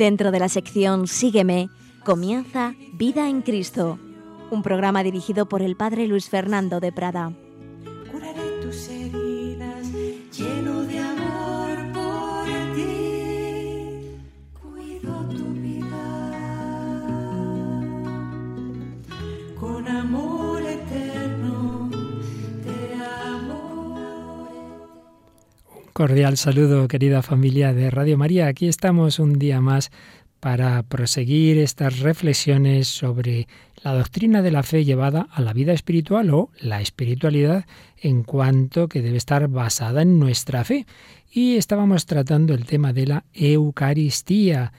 Dentro de la sección Sígueme, comienza Vida en Cristo, un programa dirigido por el Padre Luis Fernando de Prada. Cordial saludo, querida familia de Radio María. Aquí estamos un día más para proseguir estas reflexiones sobre la doctrina de la fe llevada a la vida espiritual o la espiritualidad en cuanto que debe estar basada en nuestra fe. Y estábamos tratando el tema de la Eucaristía,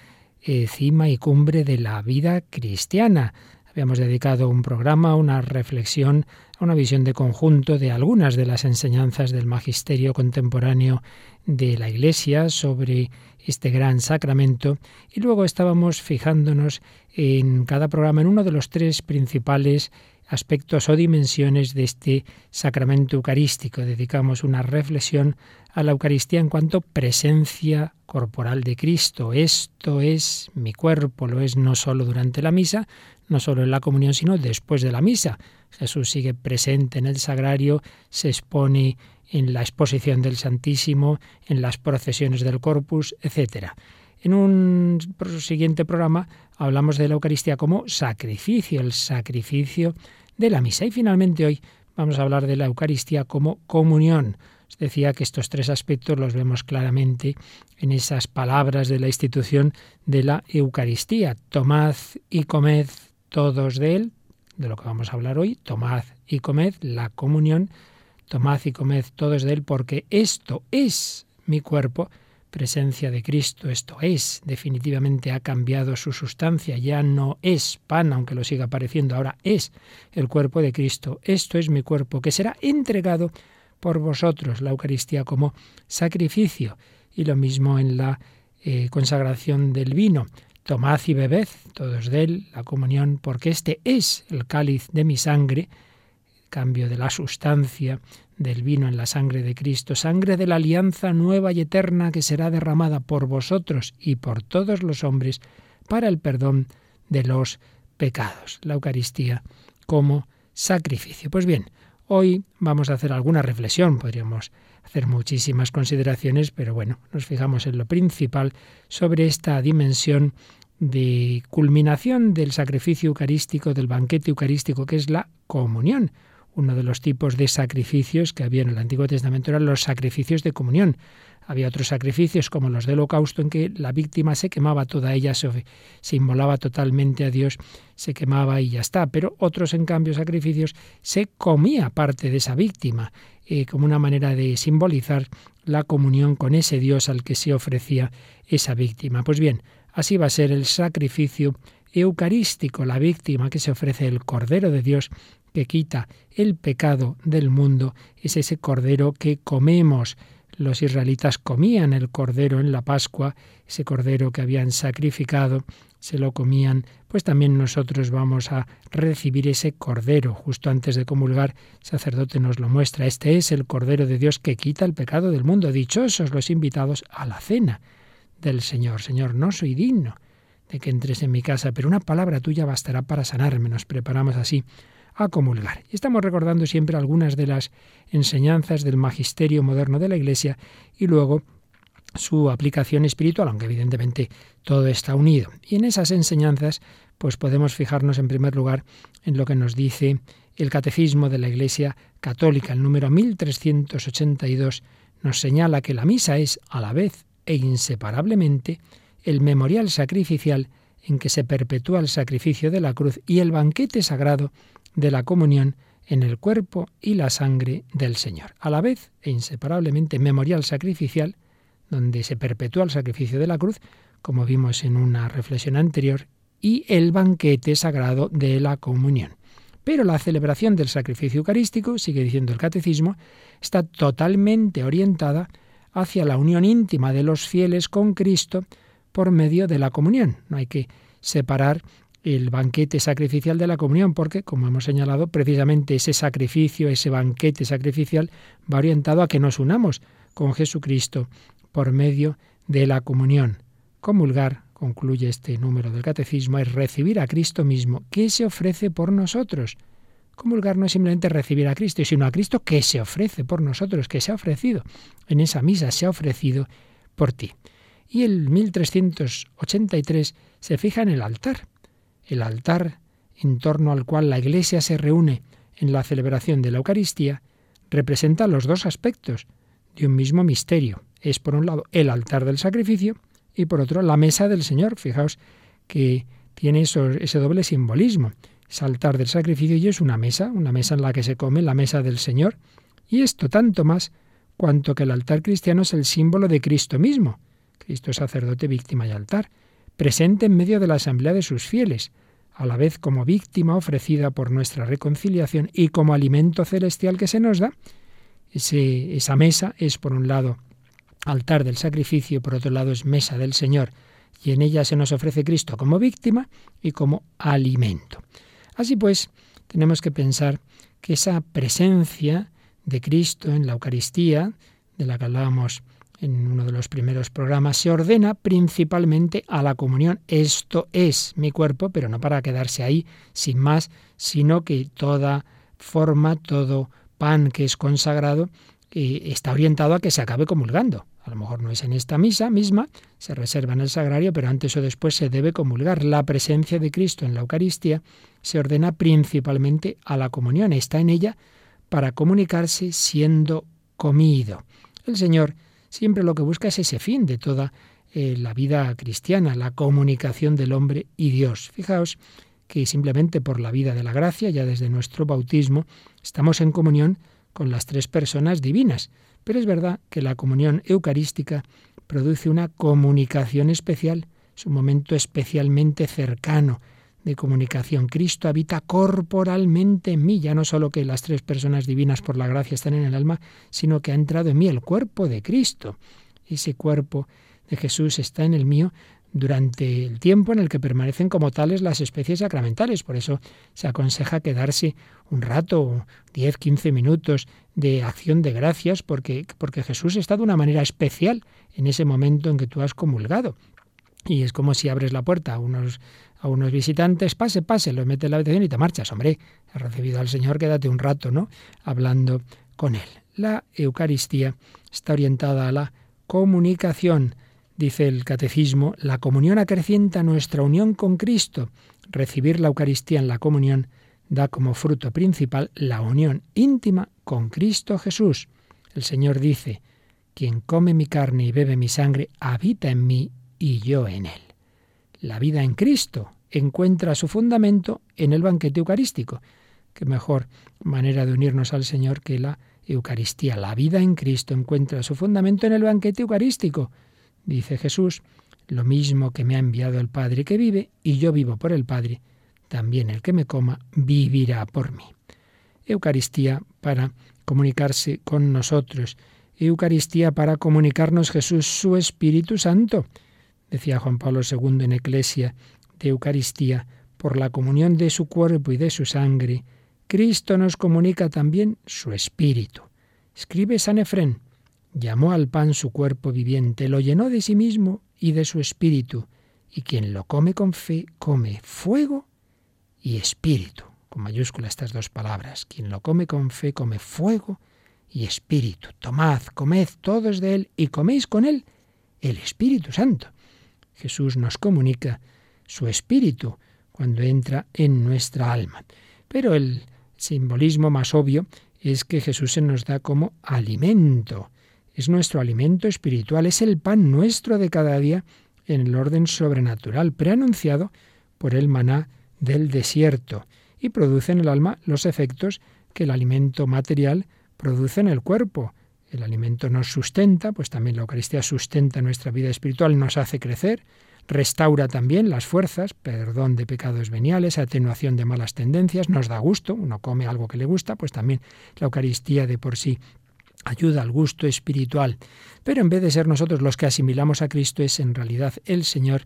cima y cumbre de la vida cristiana. Habíamos dedicado un programa, una reflexión, una visión de conjunto de algunas de las enseñanzas del magisterio contemporáneo de la Iglesia sobre este gran sacramento y luego estábamos fijándonos en cada programa en uno de los tres principales aspectos o dimensiones de este sacramento eucarístico. Dedicamos una reflexión a la Eucaristía en cuanto presencia corporal de Cristo. Esto es mi cuerpo, lo es no solo durante la misa, no solo en la comunión, sino después de la misa. Jesús sigue presente en el sagrario, se expone en la exposición del Santísimo, en las procesiones del Corpus, etc. En un siguiente programa hablamos de la Eucaristía como sacrificio, el sacrificio de la misa. Y finalmente hoy vamos a hablar de la Eucaristía como comunión. Os decía que estos tres aspectos los vemos claramente en esas palabras de la institución de la Eucaristía. Tomad y comed todos de él, de lo que vamos a hablar hoy. Tomad y comed la comunión. Tomad y comed todos de él porque esto es mi cuerpo presencia de Cristo, esto es, definitivamente ha cambiado su sustancia, ya no es pan, aunque lo siga pareciendo, ahora es el cuerpo de Cristo, esto es mi cuerpo, que será entregado por vosotros, la Eucaristía como sacrificio, y lo mismo en la eh, consagración del vino. Tomad y bebed todos de él la comunión, porque este es el cáliz de mi sangre, cambio de la sustancia del vino en la sangre de Cristo, sangre de la alianza nueva y eterna que será derramada por vosotros y por todos los hombres para el perdón de los pecados. La Eucaristía como sacrificio. Pues bien, hoy vamos a hacer alguna reflexión, podríamos hacer muchísimas consideraciones, pero bueno, nos fijamos en lo principal sobre esta dimensión de culminación del sacrificio eucarístico, del banquete eucarístico, que es la comunión uno de los tipos de sacrificios que había en el Antiguo Testamento eran los sacrificios de comunión. Había otros sacrificios como los del holocausto en que la víctima se quemaba toda ella, se, se inmolaba totalmente a Dios, se quemaba y ya está. Pero otros, en cambio, sacrificios se comía parte de esa víctima, eh, como una manera de simbolizar la comunión con ese Dios al que se ofrecía esa víctima. Pues bien, así va a ser el sacrificio eucarístico, la víctima que se ofrece el Cordero de Dios que quita el pecado del mundo es ese cordero que comemos. Los israelitas comían el cordero en la Pascua, ese cordero que habían sacrificado, se lo comían, pues también nosotros vamos a recibir ese cordero. Justo antes de comulgar, el sacerdote nos lo muestra. Este es el cordero de Dios que quita el pecado del mundo. Dichosos los invitados a la cena del Señor. Señor, no soy digno de que entres en mi casa, pero una palabra tuya bastará para sanarme. Nos preparamos así a comulgar. Y estamos recordando siempre algunas de las enseñanzas del magisterio moderno de la Iglesia y luego su aplicación espiritual, aunque evidentemente todo está unido. Y en esas enseñanzas, pues podemos fijarnos en primer lugar en lo que nos dice el Catecismo de la Iglesia Católica, el número 1382, nos señala que la misa es a la vez e inseparablemente el memorial sacrificial en que se perpetúa el sacrificio de la cruz y el banquete sagrado de la comunión en el cuerpo y la sangre del Señor. A la vez e inseparablemente memorial sacrificial, donde se perpetúa el sacrificio de la cruz, como vimos en una reflexión anterior, y el banquete sagrado de la comunión. Pero la celebración del sacrificio eucarístico, sigue diciendo el catecismo, está totalmente orientada hacia la unión íntima de los fieles con Cristo por medio de la comunión. No hay que separar el banquete sacrificial de la comunión, porque, como hemos señalado, precisamente ese sacrificio, ese banquete sacrificial va orientado a que nos unamos con Jesucristo por medio de la comunión. Comulgar, concluye este número del catecismo, es recibir a Cristo mismo, que se ofrece por nosotros. Comulgar no es simplemente recibir a Cristo, sino a Cristo que se ofrece por nosotros, que se ha ofrecido. En esa misa se ha ofrecido por ti. Y el 1383 se fija en el altar. El altar en torno al cual la Iglesia se reúne en la celebración de la Eucaristía representa los dos aspectos de un mismo misterio. Es por un lado el altar del sacrificio y por otro la mesa del Señor. Fijaos que tiene ese doble simbolismo. Es altar del sacrificio y es una mesa, una mesa en la que se come la mesa del Señor. Y esto tanto más cuanto que el altar cristiano es el símbolo de Cristo mismo. Cristo sacerdote, víctima y altar, presente en medio de la asamblea de sus fieles, a la vez como víctima ofrecida por nuestra reconciliación y como alimento celestial que se nos da. esa mesa es, por un lado, altar del sacrificio por otro lado es mesa del Señor, y en ella se nos ofrece Cristo como víctima y como alimento. Así pues, tenemos que pensar que esa presencia de Cristo en la Eucaristía, de la que hablábamos en uno de los primeros programas, se ordena principalmente a la comunión. Esto es mi cuerpo, pero no para quedarse ahí sin más, sino que toda forma, todo pan que es consagrado, eh, está orientado a que se acabe comulgando. A lo mejor no es en esta misa misma, se reserva en el sagrario, pero antes o después se debe comulgar. La presencia de Cristo en la Eucaristía se ordena principalmente a la comunión, está en ella para comunicarse siendo comido. El Señor siempre lo que busca es ese fin de toda eh, la vida cristiana, la comunicación del hombre y Dios. Fijaos que simplemente por la vida de la gracia, ya desde nuestro bautismo, estamos en comunión con las tres personas divinas. Pero es verdad que la comunión eucarística produce una comunicación especial, es un momento especialmente cercano de comunicación. Cristo habita corporalmente en mí, ya no solo que las tres personas divinas por la gracia están en el alma, sino que ha entrado en mí el cuerpo de Cristo. Ese cuerpo de Jesús está en el mío durante el tiempo en el que permanecen como tales las especies sacramentales. Por eso se aconseja quedarse un rato, 10, 15 minutos de acción de gracias, porque, porque Jesús está de una manera especial en ese momento en que tú has comulgado. Y es como si abres la puerta a unos, a unos visitantes, pase, pase, lo metes en la habitación y te marchas. Hombre, has recibido al Señor, quédate un rato, ¿no? Hablando con Él. La Eucaristía está orientada a la comunicación. Dice el Catecismo, la comunión acrecienta nuestra unión con Cristo. Recibir la Eucaristía en la comunión da como fruto principal la unión íntima con Cristo Jesús. El Señor dice, quien come mi carne y bebe mi sangre, habita en mí y yo en él. La vida en Cristo encuentra su fundamento en el banquete eucarístico. Qué mejor manera de unirnos al Señor que la Eucaristía. La vida en Cristo encuentra su fundamento en el banquete eucarístico. Dice Jesús, lo mismo que me ha enviado el Padre que vive, y yo vivo por el Padre, también el que me coma vivirá por mí. Eucaristía para comunicarse con nosotros. Eucaristía para comunicarnos Jesús su Espíritu Santo decía Juan Pablo II en Eclesia de Eucaristía, por la comunión de su cuerpo y de su sangre, Cristo nos comunica también su espíritu. Escribe San Efrén, llamó al pan su cuerpo viviente, lo llenó de sí mismo y de su espíritu, y quien lo come con fe, come fuego y espíritu. Con mayúscula estas dos palabras. Quien lo come con fe, come fuego y espíritu. Tomad, comed todos de él y coméis con él el Espíritu Santo. Jesús nos comunica su espíritu cuando entra en nuestra alma. Pero el simbolismo más obvio es que Jesús se nos da como alimento. Es nuestro alimento espiritual, es el pan nuestro de cada día en el orden sobrenatural, preanunciado por el maná del desierto, y produce en el alma los efectos que el alimento material produce en el cuerpo, el alimento nos sustenta, pues también la Eucaristía sustenta nuestra vida espiritual, nos hace crecer, restaura también las fuerzas, perdón de pecados veniales, atenuación de malas tendencias, nos da gusto, uno come algo que le gusta, pues también la Eucaristía de por sí ayuda al gusto espiritual. Pero en vez de ser nosotros los que asimilamos a Cristo, es en realidad el Señor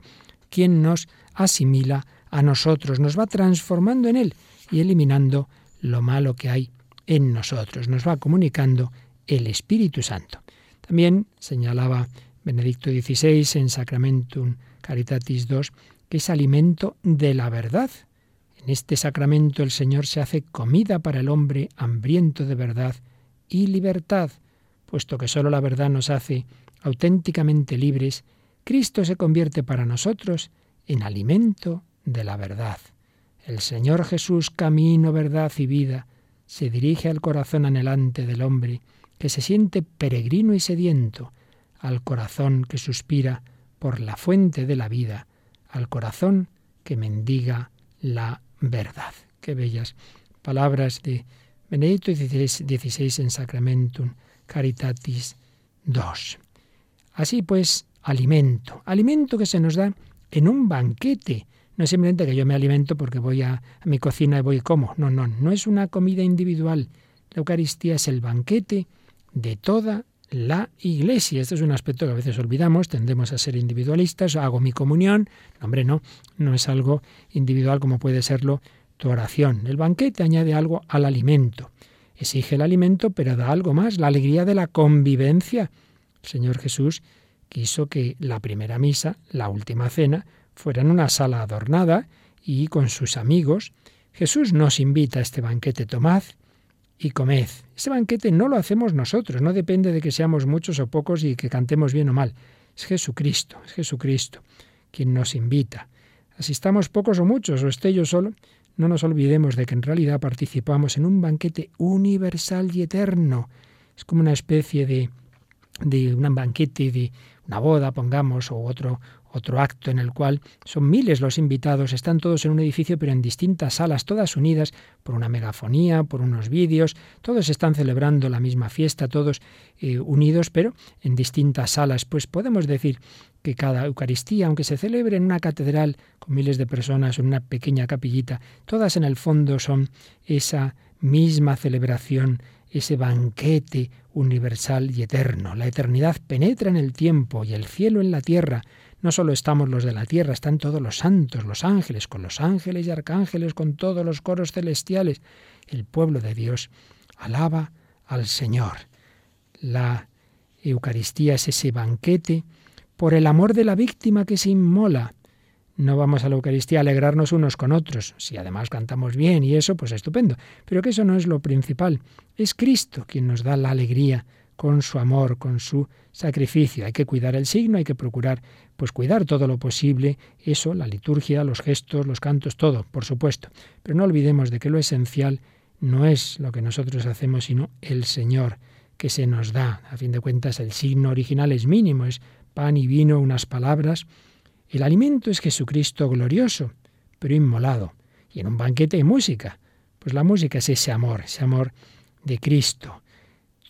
quien nos asimila a nosotros, nos va transformando en Él y eliminando lo malo que hay en nosotros, nos va comunicando el Espíritu Santo. También señalaba Benedicto XVI en Sacramentum Caritatis 2, que es alimento de la verdad. En este sacramento el Señor se hace comida para el hombre hambriento de verdad y libertad, puesto que sólo la verdad nos hace auténticamente libres, Cristo se convierte para nosotros en alimento de la verdad. El Señor Jesús, camino, verdad y vida, se dirige al corazón anhelante del hombre, que se siente peregrino y sediento, al corazón que suspira por la fuente de la vida, al corazón que mendiga la verdad. Qué bellas palabras de Benedicto XVI en Sacramentum Caritatis II. Así pues, alimento, alimento que se nos da en un banquete. No es simplemente que yo me alimento porque voy a, a mi cocina y voy y como. No, no, no es una comida individual. La Eucaristía es el banquete de toda la iglesia. Este es un aspecto que a veces olvidamos, tendemos a ser individualistas, hago mi comunión. Hombre, no, no es algo individual como puede serlo tu oración. El banquete añade algo al alimento. Exige el alimento, pero da algo más, la alegría de la convivencia. El Señor Jesús quiso que la primera misa, la última cena, fuera en una sala adornada y con sus amigos. Jesús nos invita a este banquete, tomad y comed. Ese banquete no lo hacemos nosotros, no depende de que seamos muchos o pocos y que cantemos bien o mal. Es Jesucristo, es Jesucristo quien nos invita. Asistamos pocos o muchos, o esté yo solo, no nos olvidemos de que en realidad participamos en un banquete universal y eterno. Es como una especie de, de un banquete de una boda, pongamos, o otro, otro acto en el cual son miles los invitados, están todos en un edificio pero en distintas salas, todas unidas por una megafonía, por unos vídeos, todos están celebrando la misma fiesta, todos eh, unidos pero en distintas salas. Pues podemos decir que cada Eucaristía, aunque se celebre en una catedral con miles de personas, en una pequeña capillita, todas en el fondo son esa misma celebración, ese banquete universal y eterno. La eternidad penetra en el tiempo y el cielo en la tierra. No solo estamos los de la tierra, están todos los santos, los ángeles, con los ángeles y arcángeles, con todos los coros celestiales. El pueblo de Dios alaba al Señor. La Eucaristía es ese banquete por el amor de la víctima que se inmola. No vamos a la Eucaristía a alegrarnos unos con otros. Si además cantamos bien y eso, pues estupendo. Pero que eso no es lo principal. Es Cristo quien nos da la alegría con su amor, con su sacrificio. Hay que cuidar el signo, hay que procurar, pues cuidar todo lo posible, eso, la liturgia, los gestos, los cantos, todo, por supuesto. Pero no olvidemos de que lo esencial no es lo que nosotros hacemos, sino el Señor que se nos da. A fin de cuentas, el signo original es mínimo, es pan y vino, unas palabras. El alimento es Jesucristo glorioso, pero inmolado. Y en un banquete hay música. Pues la música es ese amor, ese amor de Cristo.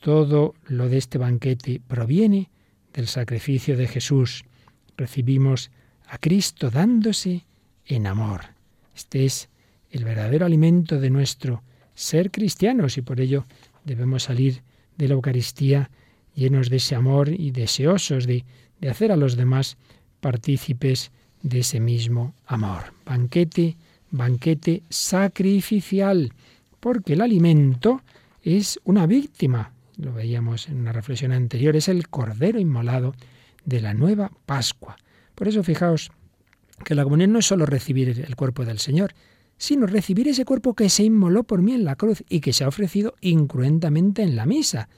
Todo lo de este banquete proviene del sacrificio de Jesús. Recibimos a Cristo dándose en amor. Este es el verdadero alimento de nuestro ser cristianos y por ello debemos salir de la Eucaristía llenos de ese amor y deseosos de, de hacer a los demás partícipes de ese mismo amor. Banquete, banquete sacrificial, porque el alimento es una víctima, lo veíamos en una reflexión anterior, es el Cordero inmolado de la nueva Pascua. Por eso fijaos que la comunión no es solo recibir el cuerpo del Señor, sino recibir ese cuerpo que se inmoló por mí en la cruz y que se ha ofrecido incruentamente en la misa.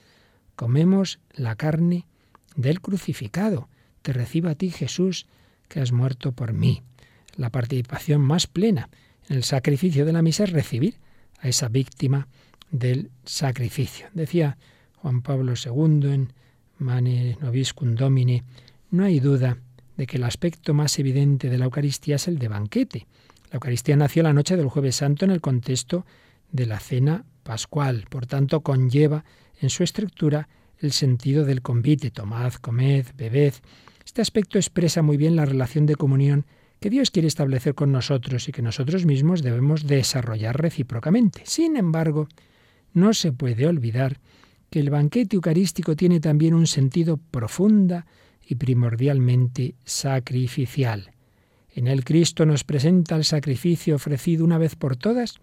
Comemos la carne del crucificado. Te recibo a ti, Jesús, que has muerto por mí. La participación más plena en el sacrificio de la misa es recibir a esa víctima del sacrificio. Decía Juan Pablo II en Mane Noviscum Domine, no hay duda de que el aspecto más evidente de la Eucaristía es el de banquete. La Eucaristía nació la noche del jueves santo en el contexto de la cena pascual, por tanto conlleva en su estructura el sentido del convite, tomad, comed, bebed. Este aspecto expresa muy bien la relación de comunión que Dios quiere establecer con nosotros y que nosotros mismos debemos desarrollar recíprocamente. Sin embargo, no se puede olvidar que el banquete eucarístico tiene también un sentido profunda y primordialmente sacrificial. En él Cristo nos presenta el sacrificio ofrecido una vez por todas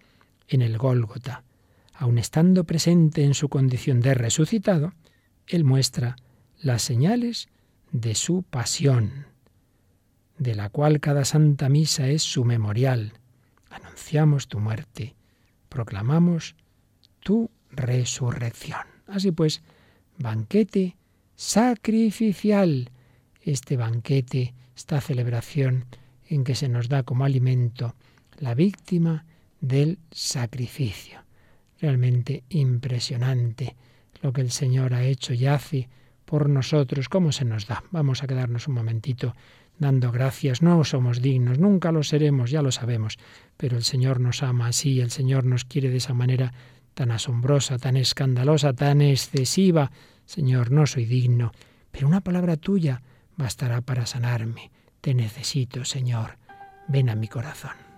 en el Gólgota. Aun estando presente en su condición de resucitado, Él muestra las señales de su pasión. de la cual cada santa misa es su memorial. Anunciamos tu muerte, proclamamos tu resurrección. Así pues, banquete sacrificial. Este banquete, esta celebración en que se nos da como alimento la víctima del sacrificio. Realmente impresionante lo que el Señor ha hecho y hace por nosotros, cómo se nos da. Vamos a quedarnos un momentito dando gracias. No somos dignos, nunca lo seremos, ya lo sabemos, pero el Señor nos ama así, el Señor nos quiere de esa manera tan asombrosa, tan escandalosa, tan excesiva. Señor, no soy digno, pero una palabra tuya bastará para sanarme. Te necesito, Señor. Ven a mi corazón.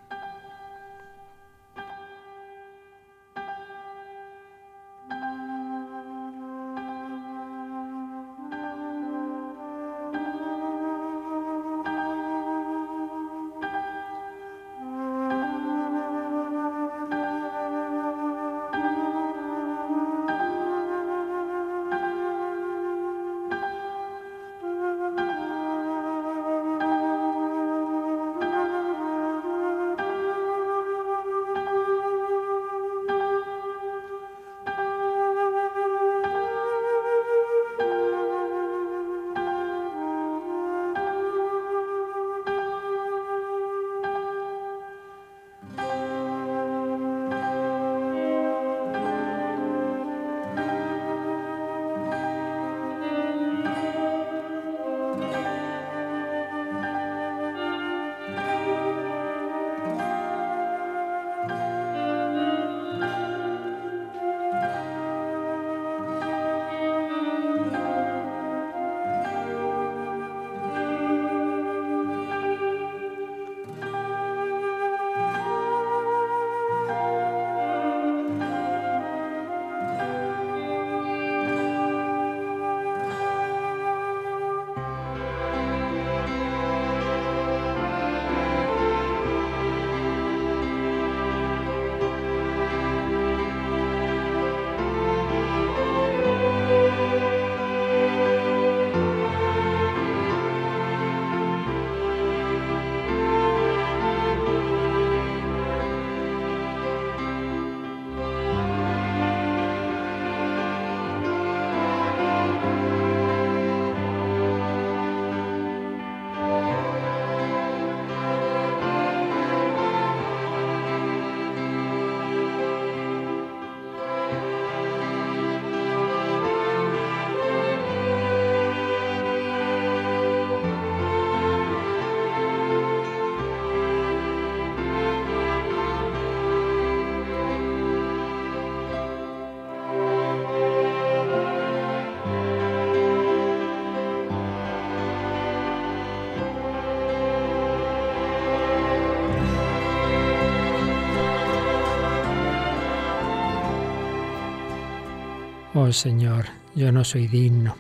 Oh Señor, yo no soy digno.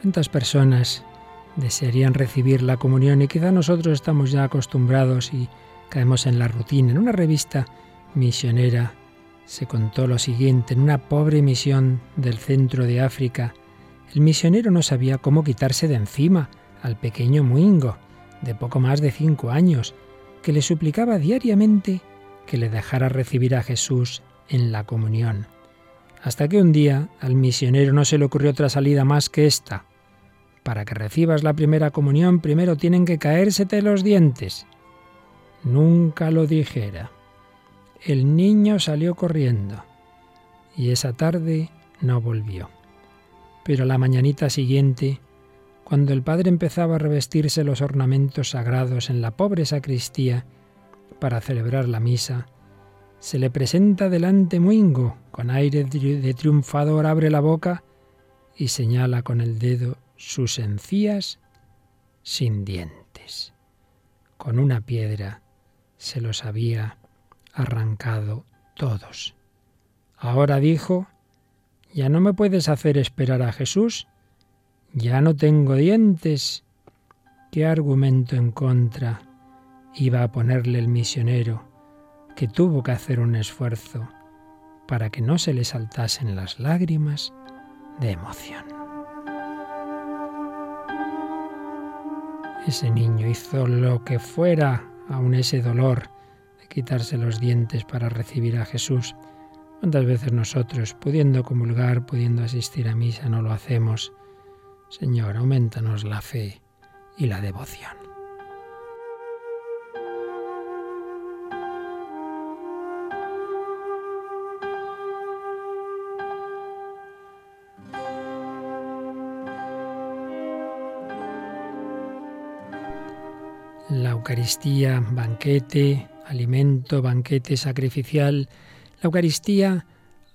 ¿Cuántas personas desearían recibir la comunión y quizá nosotros estamos ya acostumbrados y caemos en la rutina? En una revista misionera se contó lo siguiente, en una pobre misión del centro de África, el misionero no sabía cómo quitarse de encima al pequeño Muingo, de poco más de cinco años, que le suplicaba diariamente que le dejara recibir a Jesús en la comunión hasta que un día al misionero no se le ocurrió otra salida más que esta. Para que recibas la primera comunión primero tienen que caérsete los dientes. Nunca lo dijera. El niño salió corriendo y esa tarde no volvió. Pero la mañanita siguiente, cuando el padre empezaba a revestirse los ornamentos sagrados en la pobre sacristía para celebrar la misa, se le presenta delante Muingo, con aire de triunfador abre la boca y señala con el dedo sus encías sin dientes. Con una piedra se los había arrancado todos. Ahora dijo, ya no me puedes hacer esperar a Jesús, ya no tengo dientes. ¿Qué argumento en contra iba a ponerle el misionero? Que tuvo que hacer un esfuerzo para que no se le saltasen las lágrimas de emoción. ese niño hizo lo que fuera, aun ese dolor de quitarse los dientes para recibir a Jesús. ¿Cuántas veces nosotros, pudiendo comulgar, pudiendo asistir a misa, no lo hacemos? Señor, aumentanos la fe y la devoción. Eucaristía, banquete, alimento, banquete sacrificial. La Eucaristía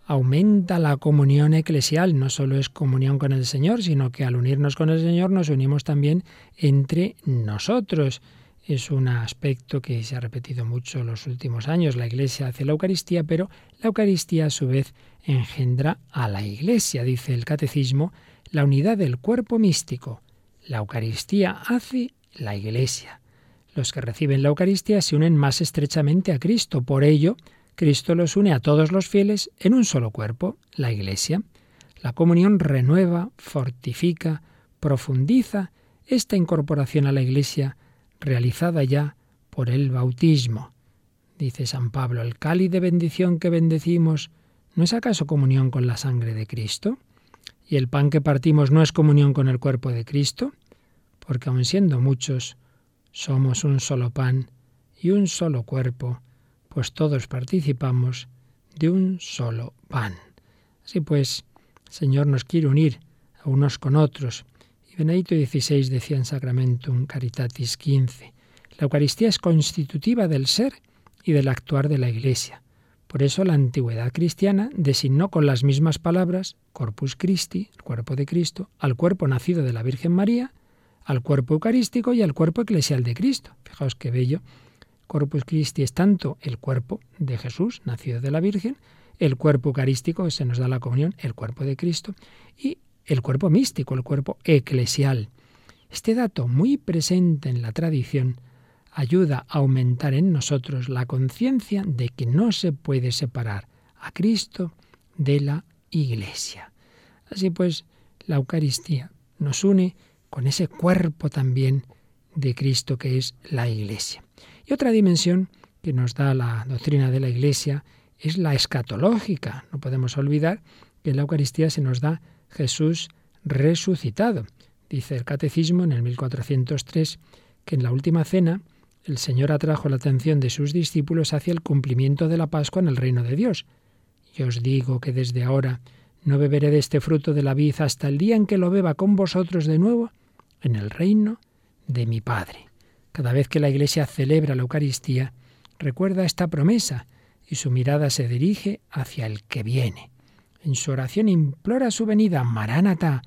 aumenta la comunión eclesial. No solo es comunión con el Señor, sino que al unirnos con el Señor nos unimos también entre nosotros. Es un aspecto que se ha repetido mucho en los últimos años. La Iglesia hace la Eucaristía, pero la Eucaristía a su vez engendra a la Iglesia, dice el Catecismo, la unidad del cuerpo místico. La Eucaristía hace la Iglesia. Los que reciben la Eucaristía se unen más estrechamente a Cristo. Por ello, Cristo los une a todos los fieles en un solo cuerpo, la Iglesia. La comunión renueva, fortifica, profundiza esta incorporación a la Iglesia realizada ya por el bautismo. Dice San Pablo, el cáliz de bendición que bendecimos, ¿no es acaso comunión con la sangre de Cristo? ¿Y el pan que partimos no es comunión con el cuerpo de Cristo? Porque aun siendo muchos, somos un solo pan y un solo cuerpo, pues todos participamos de un solo pan. Así pues, el Señor nos quiere unir a unos con otros. Y Benedicto XVI decía en Sacramentum Caritatis XV, la Eucaristía es constitutiva del ser y del actuar de la Iglesia. Por eso la antigüedad cristiana designó con las mismas palabras Corpus Christi, el cuerpo de Cristo, al cuerpo nacido de la Virgen María, al cuerpo eucarístico y al cuerpo eclesial de Cristo. Fijaos qué bello Corpus Christi es tanto el cuerpo de Jesús, nacido de la Virgen, el cuerpo eucarístico, se nos da la comunión, el cuerpo de Cristo, y el cuerpo místico, el cuerpo eclesial. Este dato, muy presente en la tradición, ayuda a aumentar en nosotros la conciencia de que no se puede separar a Cristo de la Iglesia. Así pues, la Eucaristía nos une con ese cuerpo también de Cristo que es la Iglesia. Y otra dimensión que nos da la doctrina de la Iglesia es la escatológica. No podemos olvidar que en la Eucaristía se nos da Jesús resucitado. Dice el Catecismo en el 1403 que en la última cena el Señor atrajo la atención de sus discípulos hacia el cumplimiento de la Pascua en el reino de Dios. Y os digo que desde ahora no beberé de este fruto de la vid hasta el día en que lo beba con vosotros de nuevo en el reino de mi Padre. Cada vez que la Iglesia celebra la Eucaristía, recuerda esta promesa y su mirada se dirige hacia el que viene. En su oración implora su venida, Maránata,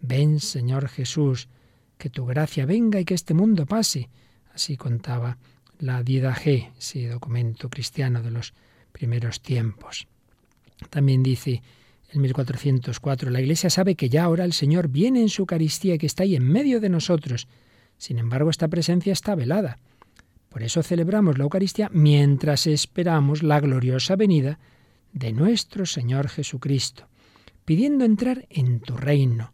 ven Señor Jesús, que tu gracia venga y que este mundo pase. Así contaba la G, ese documento cristiano de los primeros tiempos. También dice en 1404, la Iglesia sabe que ya ahora el Señor viene en su Eucaristía que está ahí en medio de nosotros sin embargo, esta presencia está velada. Por eso celebramos la Eucaristía mientras esperamos la gloriosa venida de nuestro Señor Jesucristo, pidiendo entrar en tu reino,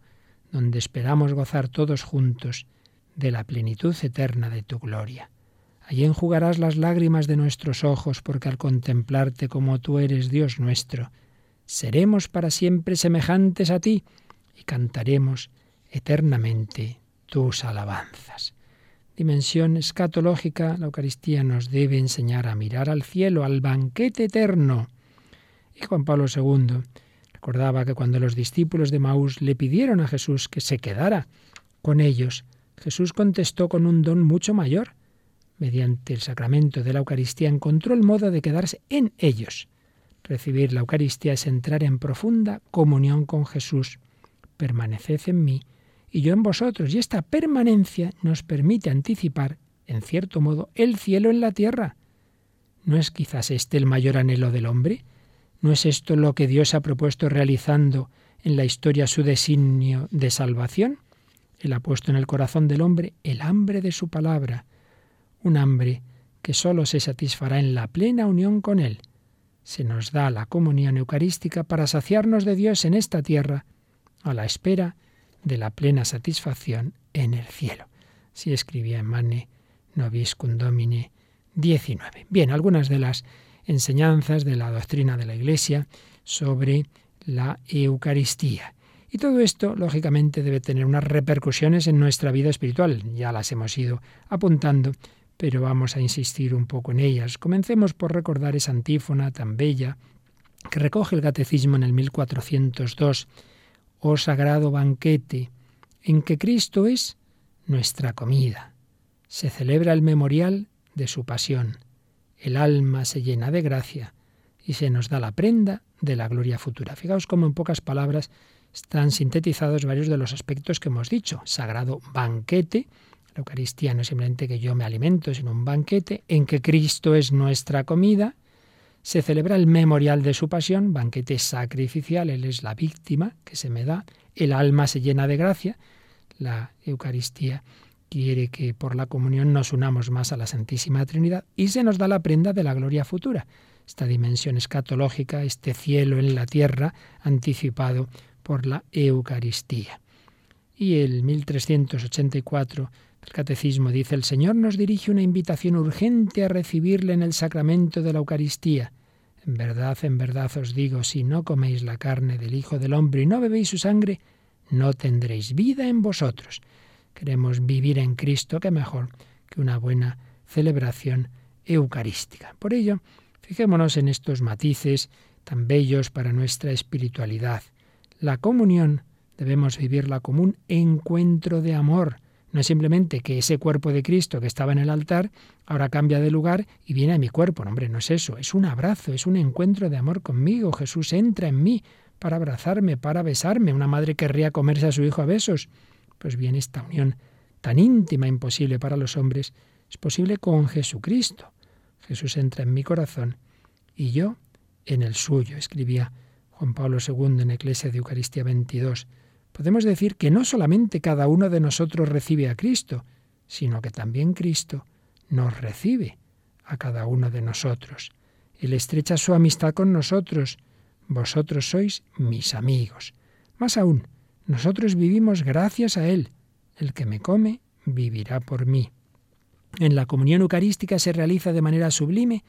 donde esperamos gozar todos juntos de la plenitud eterna de tu gloria. Allí enjugarás las lágrimas de nuestros ojos, porque al contemplarte como tú eres Dios nuestro, seremos para siempre semejantes a ti y cantaremos eternamente tus alabanzas. Dimensión escatológica, la Eucaristía nos debe enseñar a mirar al cielo, al banquete eterno. Y Juan Pablo II recordaba que cuando los discípulos de Maús le pidieron a Jesús que se quedara con ellos, Jesús contestó con un don mucho mayor. Mediante el sacramento de la Eucaristía encontró el modo de quedarse en ellos. Recibir la Eucaristía es entrar en profunda comunión con Jesús. Permaneced en mí y yo en vosotros. Y esta permanencia nos permite anticipar, en cierto modo, el cielo en la tierra. ¿No es quizás este el mayor anhelo del hombre? ¿No es esto lo que Dios ha propuesto realizando en la historia su designio de salvación? Él ha puesto en el corazón del hombre el hambre de su palabra, un hambre que sólo se satisfará en la plena unión con Él. Se nos da la comunión eucarística para saciarnos de Dios en esta tierra, a la espera de la plena satisfacción en el cielo. si escribía en Mane Noviscum Domine 19. Bien, algunas de las enseñanzas de la doctrina de la Iglesia sobre la Eucaristía. Y todo esto, lógicamente, debe tener unas repercusiones en nuestra vida espiritual. Ya las hemos ido apuntando, pero vamos a insistir un poco en ellas. Comencemos por recordar esa antífona tan bella que recoge el Catecismo en el 1402, Oh sagrado banquete, en que Cristo es nuestra comida. Se celebra el memorial de su pasión. El alma se llena de gracia y se nos da la prenda de la gloria futura. Fijaos cómo en pocas palabras están sintetizados varios de los aspectos que hemos dicho. Sagrado banquete, la Eucaristía no es simplemente que yo me alimento, sino un banquete en que Cristo es nuestra comida. Se celebra el memorial de su pasión, banquete sacrificial, Él es la víctima que se me da. El alma se llena de gracia. La Eucaristía quiere que por la comunión nos unamos más a la Santísima Trinidad y se nos da la prenda de la gloria futura, esta dimensión escatológica, este cielo en la tierra anticipado por la Eucaristía. Y el 1384 el Catecismo dice, el Señor nos dirige una invitación urgente a recibirle en el sacramento de la Eucaristía. En verdad, en verdad os digo, si no coméis la carne del Hijo del Hombre y no bebéis su sangre, no tendréis vida en vosotros. Queremos vivir en Cristo, que mejor que una buena celebración eucarística. Por ello, fijémonos en estos matices tan bellos para nuestra espiritualidad. La comunión debemos vivirla como un encuentro de amor. No es simplemente que ese cuerpo de Cristo que estaba en el altar ahora cambia de lugar y viene a mi cuerpo. No, hombre, no es eso. Es un abrazo, es un encuentro de amor conmigo. Jesús entra en mí para abrazarme, para besarme. Una madre querría comerse a su hijo a besos. Pues bien, esta unión tan íntima, imposible para los hombres, es posible con Jesucristo. Jesús entra en mi corazón y yo en el suyo, escribía Juan Pablo II en Eclesia de Eucaristía 22. Podemos decir que no solamente cada uno de nosotros recibe a Cristo, sino que también Cristo nos recibe a cada uno de nosotros. Él estrecha su amistad con nosotros. Vosotros sois mis amigos. Más aún, nosotros vivimos gracias a Él. El que me come vivirá por mí. En la comunión eucarística se realiza de manera sublime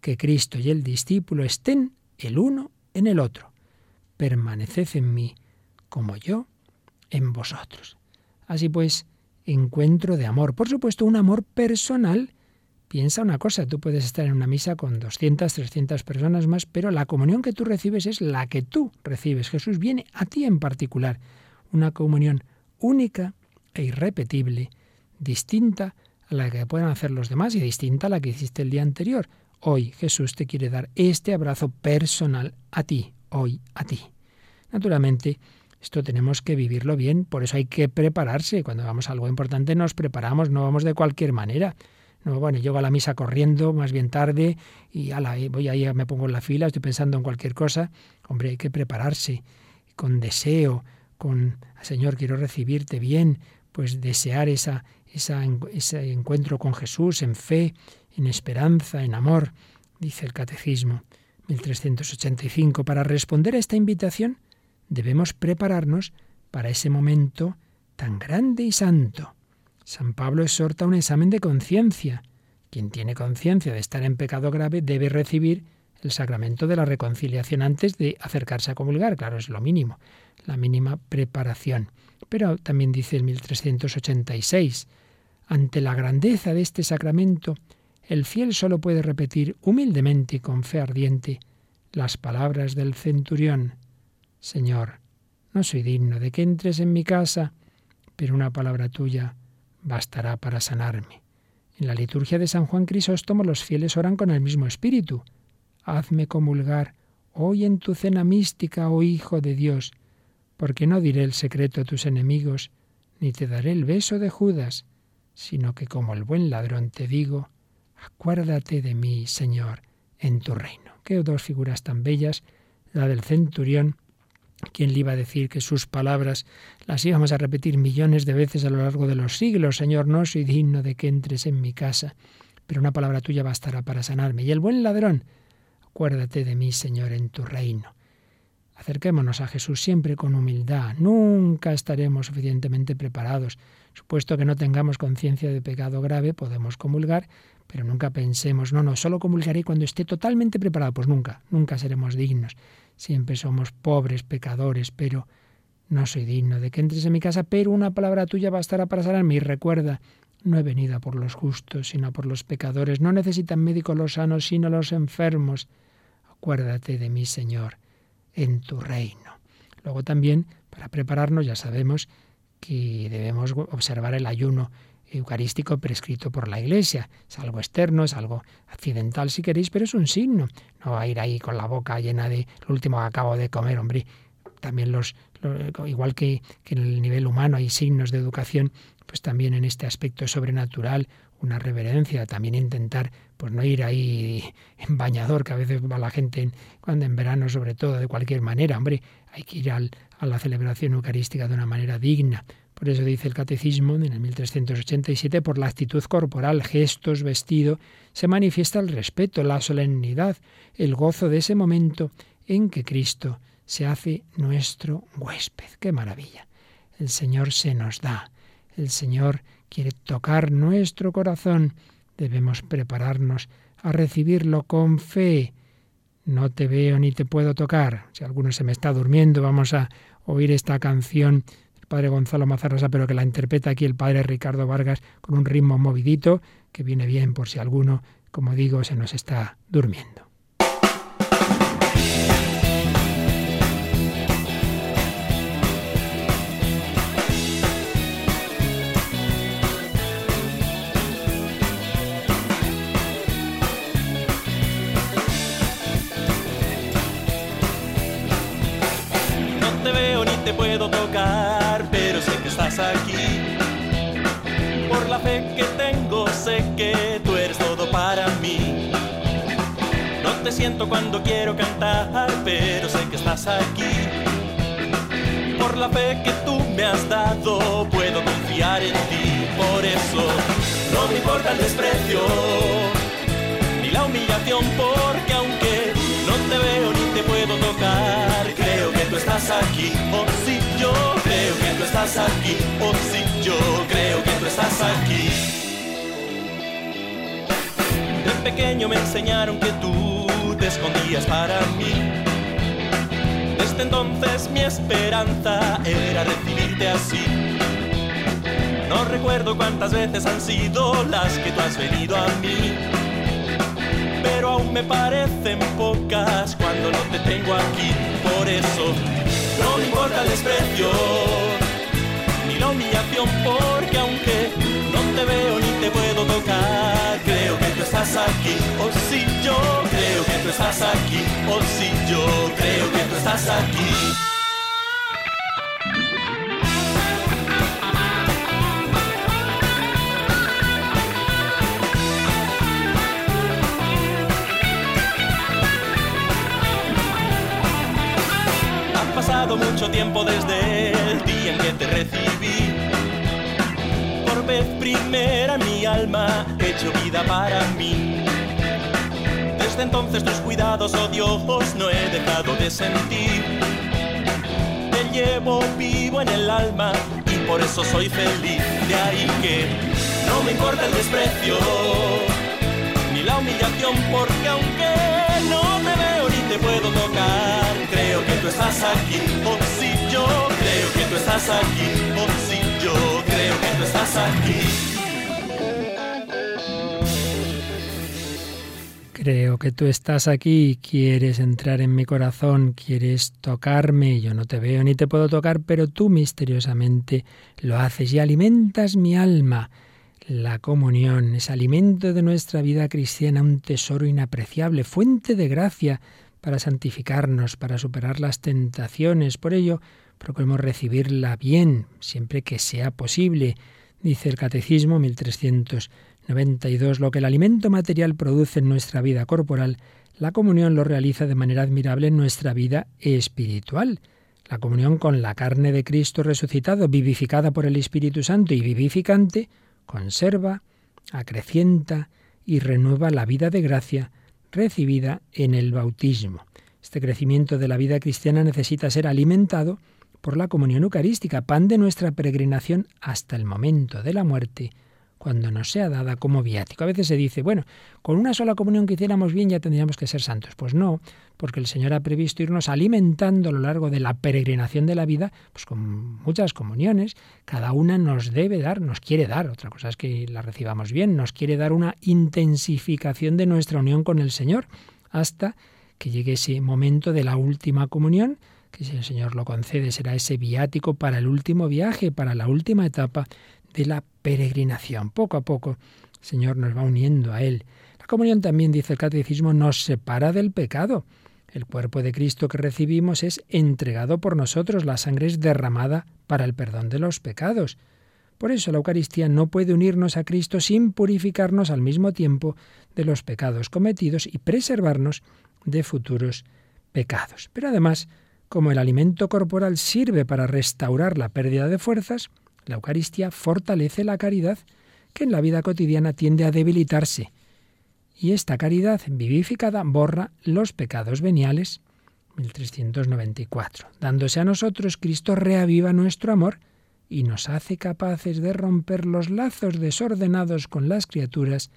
que Cristo y el discípulo estén el uno en el otro. Permaneced en mí, como yo en vosotros. Así pues, encuentro de amor. Por supuesto, un amor personal. Piensa una cosa, tú puedes estar en una misa con 200, 300 personas más, pero la comunión que tú recibes es la que tú recibes. Jesús viene a ti en particular una comunión única e irrepetible, distinta a la que puedan hacer los demás y distinta a la que hiciste el día anterior. Hoy Jesús te quiere dar este abrazo personal a ti, hoy a ti. Naturalmente, esto tenemos que vivirlo bien, por eso hay que prepararse. Cuando vamos a algo importante nos preparamos, no vamos de cualquier manera. No, bueno, llego a la misa corriendo, más bien tarde, y ala, voy ahí, me pongo en la fila, estoy pensando en cualquier cosa. Hombre, hay que prepararse con deseo, con, Señor, quiero recibirte bien, pues desear esa, esa, ese encuentro con Jesús en fe, en esperanza, en amor, dice el Catecismo 1385. Para responder a esta invitación debemos prepararnos para ese momento tan grande y santo. San Pablo exhorta un examen de conciencia. Quien tiene conciencia de estar en pecado grave debe recibir el sacramento de la reconciliación antes de acercarse a comulgar. Claro, es lo mínimo la mínima preparación. Pero también dice el 1386, ante la grandeza de este sacramento, el fiel solo puede repetir humildemente y con fe ardiente las palabras del centurión. Señor, no soy digno de que entres en mi casa, pero una palabra tuya bastará para sanarme. En la liturgia de San Juan Crisóstomo los fieles oran con el mismo espíritu. Hazme comulgar hoy en tu cena mística, oh Hijo de Dios, porque no diré el secreto a tus enemigos, ni te daré el beso de Judas, sino que como el buen ladrón te digo, acuérdate de mí, Señor, en tu reino. Qué dos figuras tan bellas, la del centurión, quien le iba a decir que sus palabras las íbamos a repetir millones de veces a lo largo de los siglos, Señor, no soy digno de que entres en mi casa, pero una palabra tuya bastará para sanarme. Y el buen ladrón, acuérdate de mí, Señor, en tu reino. Acerquémonos a Jesús siempre con humildad. Nunca estaremos suficientemente preparados. Supuesto que no tengamos conciencia de pecado grave, podemos comulgar, pero nunca pensemos, no, no, solo comulgaré cuando esté totalmente preparado. Pues nunca, nunca seremos dignos. Siempre somos pobres, pecadores, pero no soy digno de que entres en mi casa, pero una palabra tuya bastará para sanarme. Y recuerda, no he venido por los justos, sino por los pecadores. No necesitan médicos los sanos, sino los enfermos. Acuérdate de mí, Señor en tu reino. Luego también, para prepararnos, ya sabemos que debemos observar el ayuno eucarístico prescrito por la Iglesia. Es algo externo, es algo accidental si queréis, pero es un signo. No va a ir ahí con la boca llena de lo último que acabo de comer, hombre. También los, igual que, que en el nivel humano hay signos de educación, pues también en este aspecto sobrenatural una reverencia, también intentar pues no ir ahí en bañador, que a veces va la gente cuando en verano sobre todo, de cualquier manera, hombre, hay que ir al, a la celebración eucarística de una manera digna. Por eso dice el Catecismo en el 1387, por la actitud corporal, gestos, vestido, se manifiesta el respeto, la solemnidad, el gozo de ese momento en que Cristo se hace nuestro huésped. ¡Qué maravilla! El Señor se nos da, el Señor quiere tocar nuestro corazón, debemos prepararnos a recibirlo con fe. No te veo ni te puedo tocar. Si alguno se me está durmiendo, vamos a oír esta canción padre Gonzalo Mazarrosa, pero que la interpreta aquí el padre Ricardo Vargas con un ritmo movidito que viene bien por si alguno, como digo, se nos está durmiendo. Te siento cuando quiero cantar, pero sé que estás aquí. Por la fe que tú me has dado, puedo confiar en ti. Por eso no me importa el desprecio ni la humillación, porque aunque no te veo ni te puedo tocar, creo que tú estás aquí. Oh, sí, yo creo que tú estás aquí. Oh, sí, yo creo que tú estás aquí. De pequeño me enseñaron que tú escondías para mí. Desde entonces mi esperanza era recibirte así. No recuerdo cuántas veces han sido las que tú has venido a mí pero aún me parecen pocas cuando no te tengo aquí. Por eso no me importa el desprecio ni la humillación, porque aunque no te veo ni te puedo tocar, creo que tú estás aquí. Oh, estás aquí. Oh, si yo creo que tú estás aquí. mucho tiempo desde el día en que te recibí. Por vez primera mi alma hecho vida para mí. Desde entonces tus cuidados, oh Dios, no he dejado de sentir. Te llevo vivo en el alma y por eso soy feliz. De ahí que no me importa el desprecio ni la humillación, porque aunque no te veo ni te puedo tocar, creo que tú estás aquí. Oh, si yo creo que tú estás aquí. Oh, si yo creo que tú estás aquí. Creo que tú estás aquí, quieres entrar en mi corazón, quieres tocarme, yo no te veo ni te puedo tocar, pero tú misteriosamente lo haces y alimentas mi alma. La comunión es alimento de nuestra vida cristiana, un tesoro inapreciable, fuente de gracia para santificarnos, para superar las tentaciones. Por ello, procuremos recibirla bien, siempre que sea posible. Dice el Catecismo 1392, lo que el alimento material produce en nuestra vida corporal, la comunión lo realiza de manera admirable en nuestra vida espiritual. La comunión con la carne de Cristo resucitado, vivificada por el Espíritu Santo y vivificante, conserva, acrecienta y renueva la vida de gracia recibida en el bautismo. Este crecimiento de la vida cristiana necesita ser alimentado por la comunión eucarística, pan de nuestra peregrinación hasta el momento de la muerte, cuando nos sea dada como viático. A veces se dice, bueno, con una sola comunión que hiciéramos bien ya tendríamos que ser santos. Pues no, porque el Señor ha previsto irnos alimentando a lo largo de la peregrinación de la vida, pues con muchas comuniones. Cada una nos debe dar, nos quiere dar, otra cosa es que la recibamos bien, nos quiere dar una intensificación de nuestra unión con el Señor, hasta que llegue ese momento de la última comunión, que si el Señor lo concede será ese viático para el último viaje, para la última etapa de la peregrinación. Poco a poco el Señor nos va uniendo a Él. La comunión también, dice el catecismo, nos separa del pecado. El cuerpo de Cristo que recibimos es entregado por nosotros, la sangre es derramada para el perdón de los pecados. Por eso la Eucaristía no puede unirnos a Cristo sin purificarnos al mismo tiempo de los pecados cometidos y preservarnos de futuros pecados. Pero además, como el alimento corporal sirve para restaurar la pérdida de fuerzas, la Eucaristía fortalece la caridad que en la vida cotidiana tiende a debilitarse. Y esta caridad vivificada borra los pecados veniales. 1394. Dándose a nosotros, Cristo reaviva nuestro amor y nos hace capaces de romper los lazos desordenados con las criaturas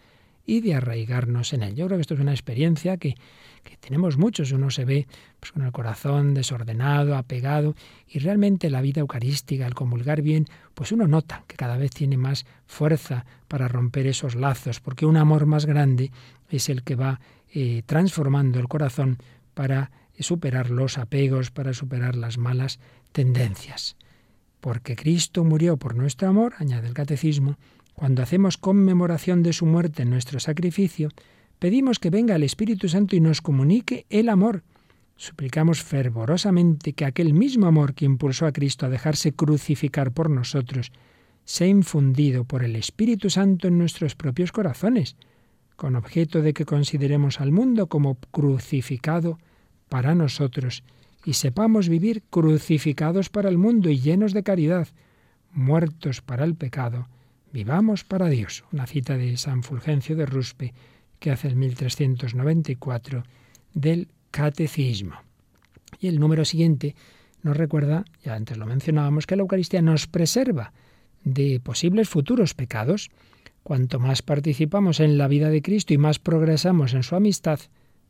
y de arraigarnos en él. Yo creo que esto es una experiencia que que tenemos muchos. Uno se ve pues, con el corazón desordenado, apegado, y realmente la vida eucarística, al comulgar bien, pues uno nota que cada vez tiene más fuerza para romper esos lazos, porque un amor más grande es el que va eh, transformando el corazón para superar los apegos, para superar las malas tendencias. Porque Cristo murió por nuestro amor, añade el catecismo, cuando hacemos conmemoración de su muerte en nuestro sacrificio, Pedimos que venga el Espíritu Santo y nos comunique el amor. Suplicamos fervorosamente que aquel mismo amor que impulsó a Cristo a dejarse crucificar por nosotros sea infundido por el Espíritu Santo en nuestros propios corazones, con objeto de que consideremos al mundo como crucificado para nosotros y sepamos vivir crucificados para el mundo y llenos de caridad, muertos para el pecado, vivamos para Dios. Una cita de San Fulgencio de Ruspe que hace el 1394 del Catecismo. Y el número siguiente nos recuerda, ya antes lo mencionábamos, que la Eucaristía nos preserva de posibles futuros pecados. Cuanto más participamos en la vida de Cristo y más progresamos en su amistad,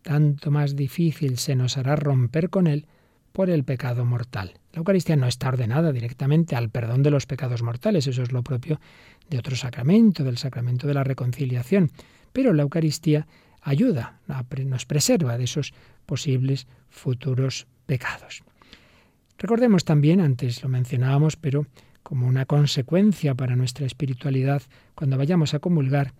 tanto más difícil se nos hará romper con Él por el pecado mortal. La Eucaristía no está ordenada directamente al perdón de los pecados mortales, eso es lo propio de otro sacramento, del sacramento de la reconciliación. Pero la Eucaristía ayuda, nos preserva de esos posibles futuros pecados. Recordemos también, antes lo mencionábamos, pero como una consecuencia para nuestra espiritualidad, cuando vayamos a comulgar,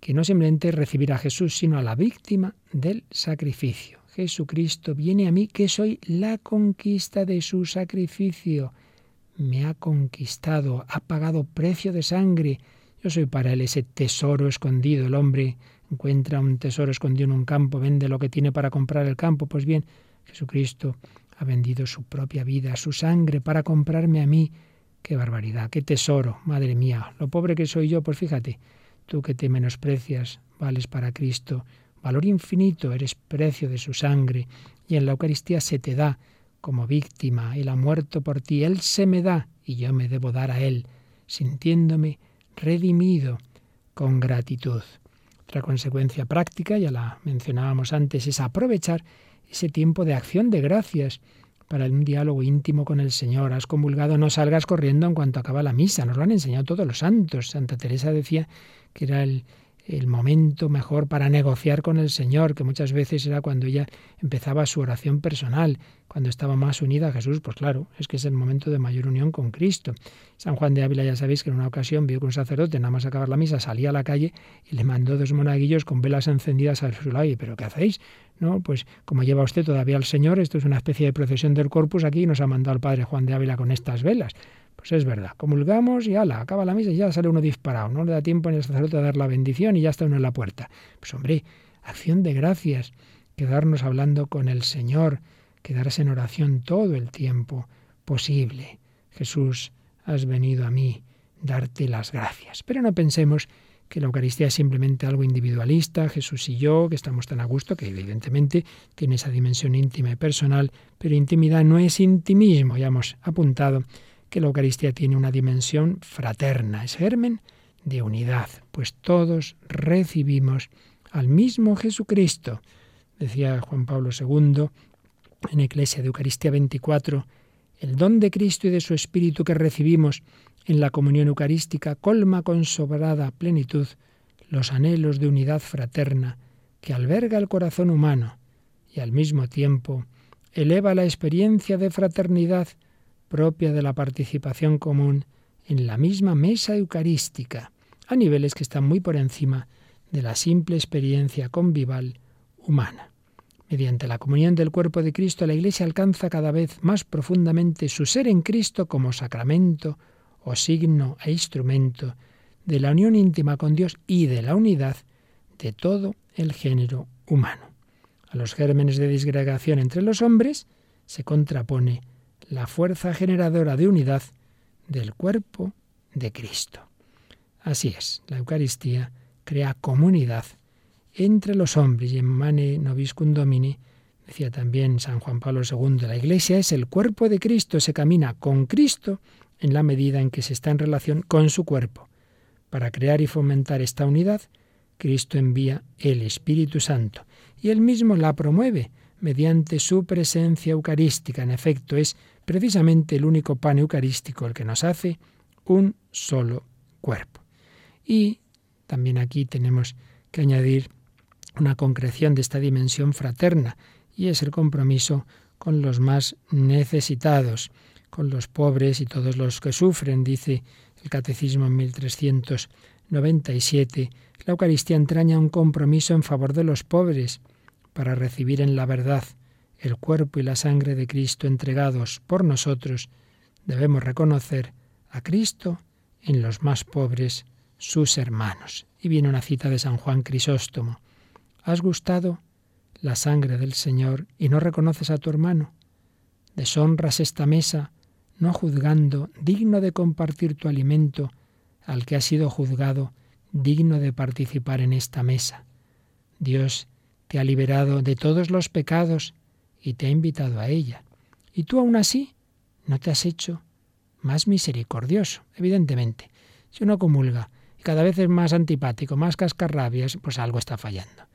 que no simplemente recibir a Jesús, sino a la víctima del sacrificio. Jesucristo viene a mí que soy la conquista de su sacrificio. Me ha conquistado, ha pagado precio de sangre, yo soy para él ese tesoro escondido. El hombre encuentra un tesoro escondido en un campo, vende lo que tiene para comprar el campo. Pues bien, Jesucristo ha vendido su propia vida, su sangre, para comprarme a mí. Qué barbaridad, qué tesoro, madre mía. Lo pobre que soy yo, pues fíjate, tú que te menosprecias, vales para Cristo. Valor infinito, eres precio de su sangre. Y en la Eucaristía se te da como víctima. Él ha muerto por ti, Él se me da y yo me debo dar a Él, sintiéndome redimido con gratitud. Otra consecuencia práctica, ya la mencionábamos antes, es aprovechar ese tiempo de acción de gracias para un diálogo íntimo con el Señor. Has convulgado, no salgas corriendo en cuanto acaba la misa. Nos lo han enseñado todos los santos. Santa Teresa decía que era el, el momento mejor para negociar con el Señor, que muchas veces era cuando ella empezaba su oración personal, cuando estaba más unida a Jesús, pues claro, es que es el momento de mayor unión con Cristo. San Juan de Ávila ya sabéis que en una ocasión vio que un sacerdote, nada más acabar la misa, salía a la calle y le mandó dos monaguillos con velas encendidas a su ¿pero qué hacéis? No, pues como lleva usted todavía al Señor, esto es una especie de procesión del corpus aquí nos ha mandado el padre Juan de Ávila con estas velas. Pues es verdad, comulgamos y ala, acaba la misa y ya sale uno disparado. No le da tiempo ni al sacerdote a dar la bendición y ya está uno en la puerta. Pues hombre, acción de gracias, quedarnos hablando con el Señor, quedarse en oración todo el tiempo posible. Jesús, has venido a mí, darte las gracias. Pero no pensemos que la Eucaristía es simplemente algo individualista, Jesús y yo, que estamos tan a gusto, que evidentemente tiene esa dimensión íntima y personal, pero intimidad no es intimismo. Ya hemos apuntado que la Eucaristía tiene una dimensión fraterna, es germen de unidad, pues todos recibimos al mismo Jesucristo. Decía Juan Pablo II en Iglesia de Eucaristía 24, el don de Cristo y de su Espíritu que recibimos en la comunión eucarística colma con sobrada plenitud los anhelos de unidad fraterna que alberga el corazón humano y al mismo tiempo eleva la experiencia de fraternidad propia de la participación común en la misma mesa eucarística, a niveles que están muy por encima de la simple experiencia convival humana. Mediante la comunión del cuerpo de Cristo, la Iglesia alcanza cada vez más profundamente su ser en Cristo como sacramento, o signo e instrumento de la unión íntima con Dios y de la unidad de todo el género humano. A los gérmenes de disgregación entre los hombres se contrapone la fuerza generadora de unidad del cuerpo de Cristo. Así es, la Eucaristía crea comunidad entre los hombres y en Mane Noviscum Domini decía también San Juan Pablo II, la Iglesia es el cuerpo de Cristo, se camina con Cristo en la medida en que se está en relación con su cuerpo. Para crear y fomentar esta unidad, Cristo envía el Espíritu Santo y él mismo la promueve mediante su presencia eucarística. En efecto, es precisamente el único pan eucarístico el que nos hace un solo cuerpo. Y también aquí tenemos que añadir una concreción de esta dimensión fraterna, y es el compromiso con los más necesitados con los pobres y todos los que sufren, dice el Catecismo en 1397. La Eucaristía entraña un compromiso en favor de los pobres para recibir en la verdad el cuerpo y la sangre de Cristo entregados por nosotros. Debemos reconocer a Cristo en los más pobres, sus hermanos. Y viene una cita de San Juan Crisóstomo. ¿Has gustado la sangre del Señor y no reconoces a tu hermano? Deshonras esta mesa no juzgando, digno de compartir tu alimento, al que ha sido juzgado, digno de participar en esta mesa. Dios te ha liberado de todos los pecados y te ha invitado a ella. Y tú aún así no te has hecho más misericordioso, evidentemente. Si uno comulga y cada vez es más antipático, más cascarrabias, pues algo está fallando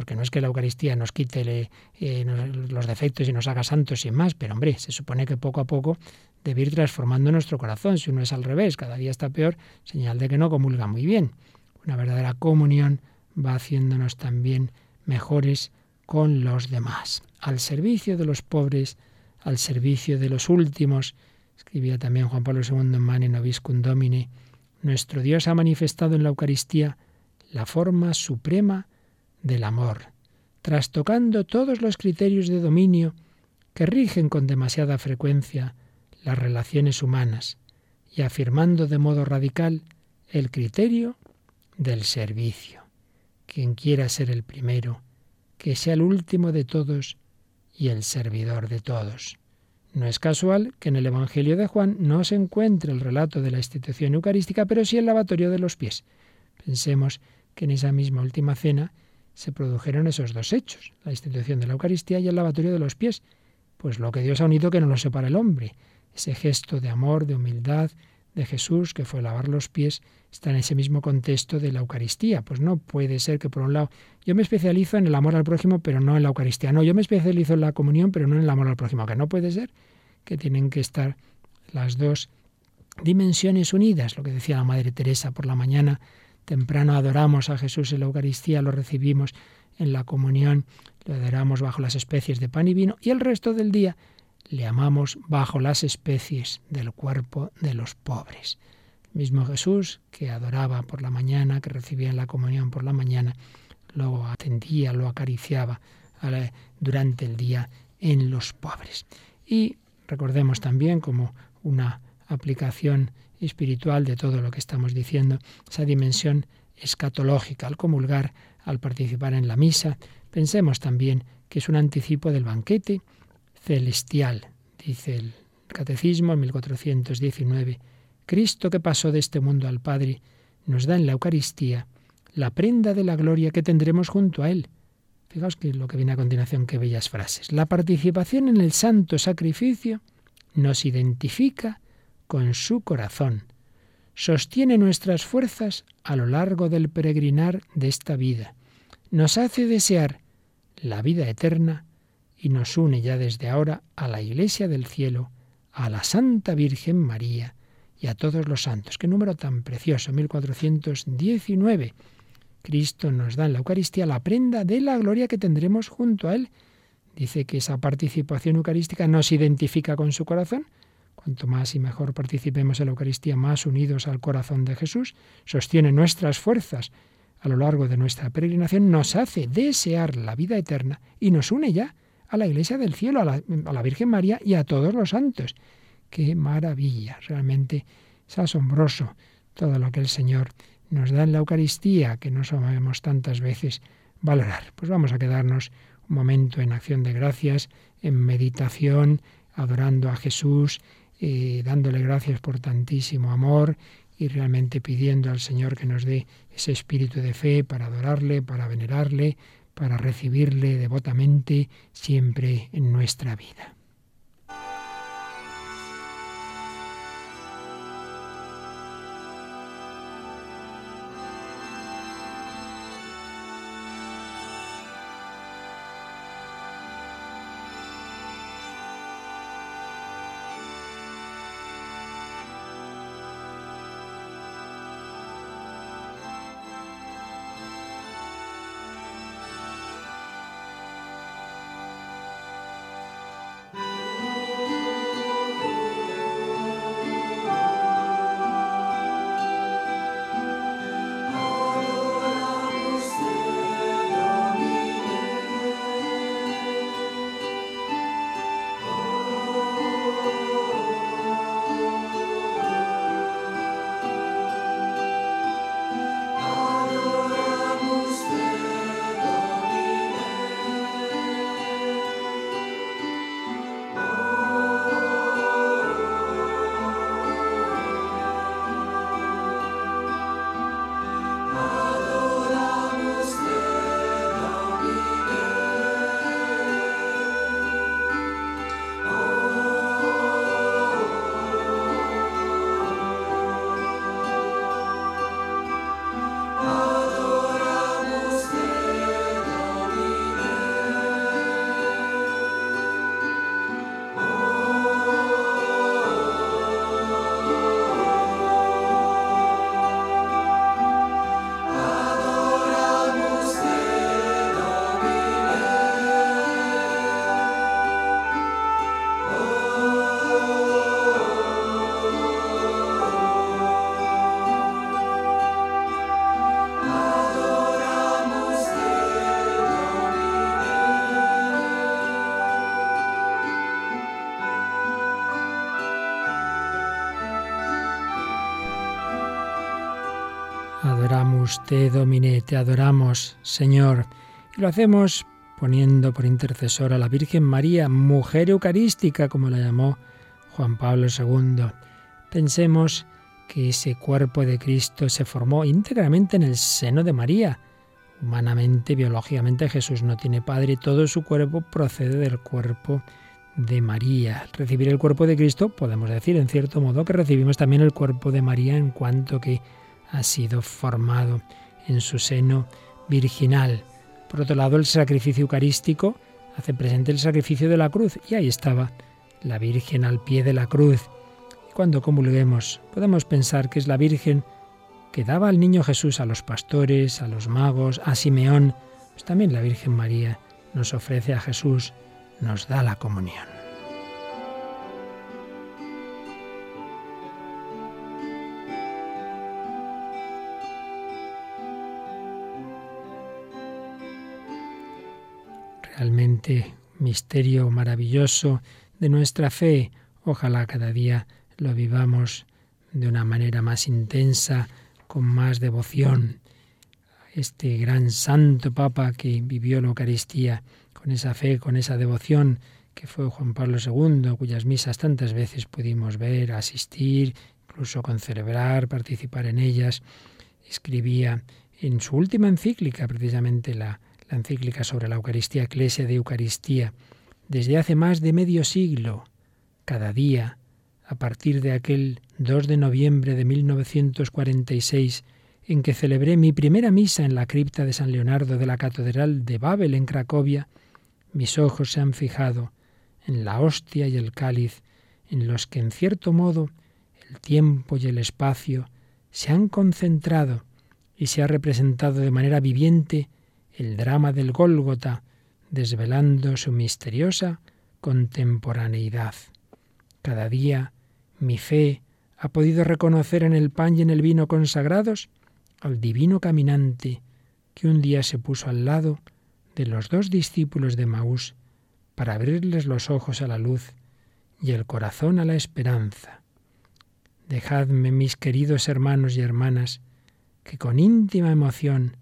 porque no es que la Eucaristía nos quite eh, los defectos y nos haga santos sin más, pero hombre, se supone que poco a poco debe ir transformando nuestro corazón. Si uno es al revés, cada día está peor, señal de que no comulga muy bien. Una verdadera comunión va haciéndonos también mejores con los demás, al servicio de los pobres, al servicio de los últimos. Escribía también Juan Pablo II en Mane Noviscum Domine. Nuestro Dios ha manifestado en la Eucaristía la forma suprema del amor, trastocando todos los criterios de dominio que rigen con demasiada frecuencia las relaciones humanas y afirmando de modo radical el criterio del servicio. Quien quiera ser el primero, que sea el último de todos y el servidor de todos. No es casual que en el Evangelio de Juan no se encuentre el relato de la institución eucarística, pero sí el lavatorio de los pies. Pensemos que en esa misma última cena se produjeron esos dos hechos, la institución de la Eucaristía y el lavatorio de los pies. Pues lo que Dios ha unido que no lo separa el hombre. Ese gesto de amor, de humildad de Jesús, que fue lavar los pies, está en ese mismo contexto de la Eucaristía. Pues no puede ser que por un lado yo me especializo en el amor al prójimo, pero no en la Eucaristía. No, yo me especializo en la comunión, pero no en el amor al prójimo. Que no puede ser que tienen que estar las dos dimensiones unidas. Lo que decía la Madre Teresa por la mañana temprano adoramos a Jesús en la Eucaristía, lo recibimos en la comunión, lo adoramos bajo las especies de pan y vino, y el resto del día le amamos bajo las especies del cuerpo de los pobres. El mismo Jesús que adoraba por la mañana, que recibía en la comunión por la mañana, lo atendía, lo acariciaba durante el día en los pobres. Y recordemos también como una aplicación espiritual de todo lo que estamos diciendo, esa dimensión escatológica al comulgar, al participar en la misa. Pensemos también que es un anticipo del banquete celestial, dice el Catecismo en 1419. Cristo que pasó de este mundo al Padre nos da en la Eucaristía la prenda de la gloria que tendremos junto a Él. Fijaos que lo que viene a continuación, qué bellas frases. La participación en el santo sacrificio nos identifica con su corazón, sostiene nuestras fuerzas a lo largo del peregrinar de esta vida, nos hace desear la vida eterna y nos une ya desde ahora a la Iglesia del cielo, a la Santa Virgen María y a todos los santos. Qué número tan precioso, 1419. Cristo nos da en la Eucaristía la prenda de la gloria que tendremos junto a Él. Dice que esa participación eucarística nos identifica con su corazón. Cuanto más y mejor participemos en la Eucaristía, más unidos al corazón de Jesús, sostiene nuestras fuerzas a lo largo de nuestra peregrinación, nos hace desear la vida eterna y nos une ya a la Iglesia del cielo, a la, Virgen María y a todos los santos. ¡Qué maravilla! Realmente es asombroso todo lo que el Señor nos da en la Eucaristía, que no sabemos tantas veces valorar. Pues vamos a quedarnos un momento en acción de gracias, en meditación, adorando a Jesús, dándole gracias por tantísimo amor y realmente pidiendo al Señor que nos dé ese espíritu de fe para adorarle, para venerarle, para recibirle devotamente siempre en nuestra vida. Te domine, te adoramos, Señor. Y lo hacemos poniendo por intercesora a la Virgen María, mujer eucarística, como la llamó Juan Pablo II. Pensemos que ese cuerpo de Cristo se formó íntegramente en el seno de María. Humanamente, biológicamente, Jesús no tiene padre, todo su cuerpo procede del cuerpo de María. Recibir el cuerpo de Cristo, podemos decir en cierto modo que recibimos también el cuerpo de María en cuanto que ha sido formado en su seno virginal. Por otro lado, el sacrificio eucarístico hace presente el sacrificio de la cruz y ahí estaba la Virgen al pie de la cruz. Y cuando comulguemos, podemos pensar que es la Virgen que daba al niño Jesús a los pastores, a los magos, a Simeón, pues también la Virgen María nos ofrece a Jesús, nos da la comunión. Realmente misterio maravilloso de nuestra fe. Ojalá cada día lo vivamos de una manera más intensa, con más devoción. Este gran santo Papa que vivió la Eucaristía con esa fe, con esa devoción, que fue Juan Pablo II, cuyas misas tantas veces pudimos ver, asistir, incluso celebrar, participar en ellas. escribía en su última encíclica, precisamente la, la encíclica sobre la Eucaristía, Eclesia de Eucaristía, desde hace más de medio siglo, cada día, a partir de aquel 2 de noviembre de 1946, en que celebré mi primera misa en la cripta de San Leonardo de la Catedral de Babel en Cracovia, mis ojos se han fijado en la hostia y el cáliz, en los que en cierto modo el tiempo y el espacio se han concentrado y se ha representado de manera viviente el drama del Gólgota, desvelando su misteriosa contemporaneidad. Cada día mi fe ha podido reconocer en el pan y en el vino consagrados al divino caminante que un día se puso al lado de los dos discípulos de Maús para abrirles los ojos a la luz y el corazón a la esperanza. Dejadme, mis queridos hermanos y hermanas, que con íntima emoción,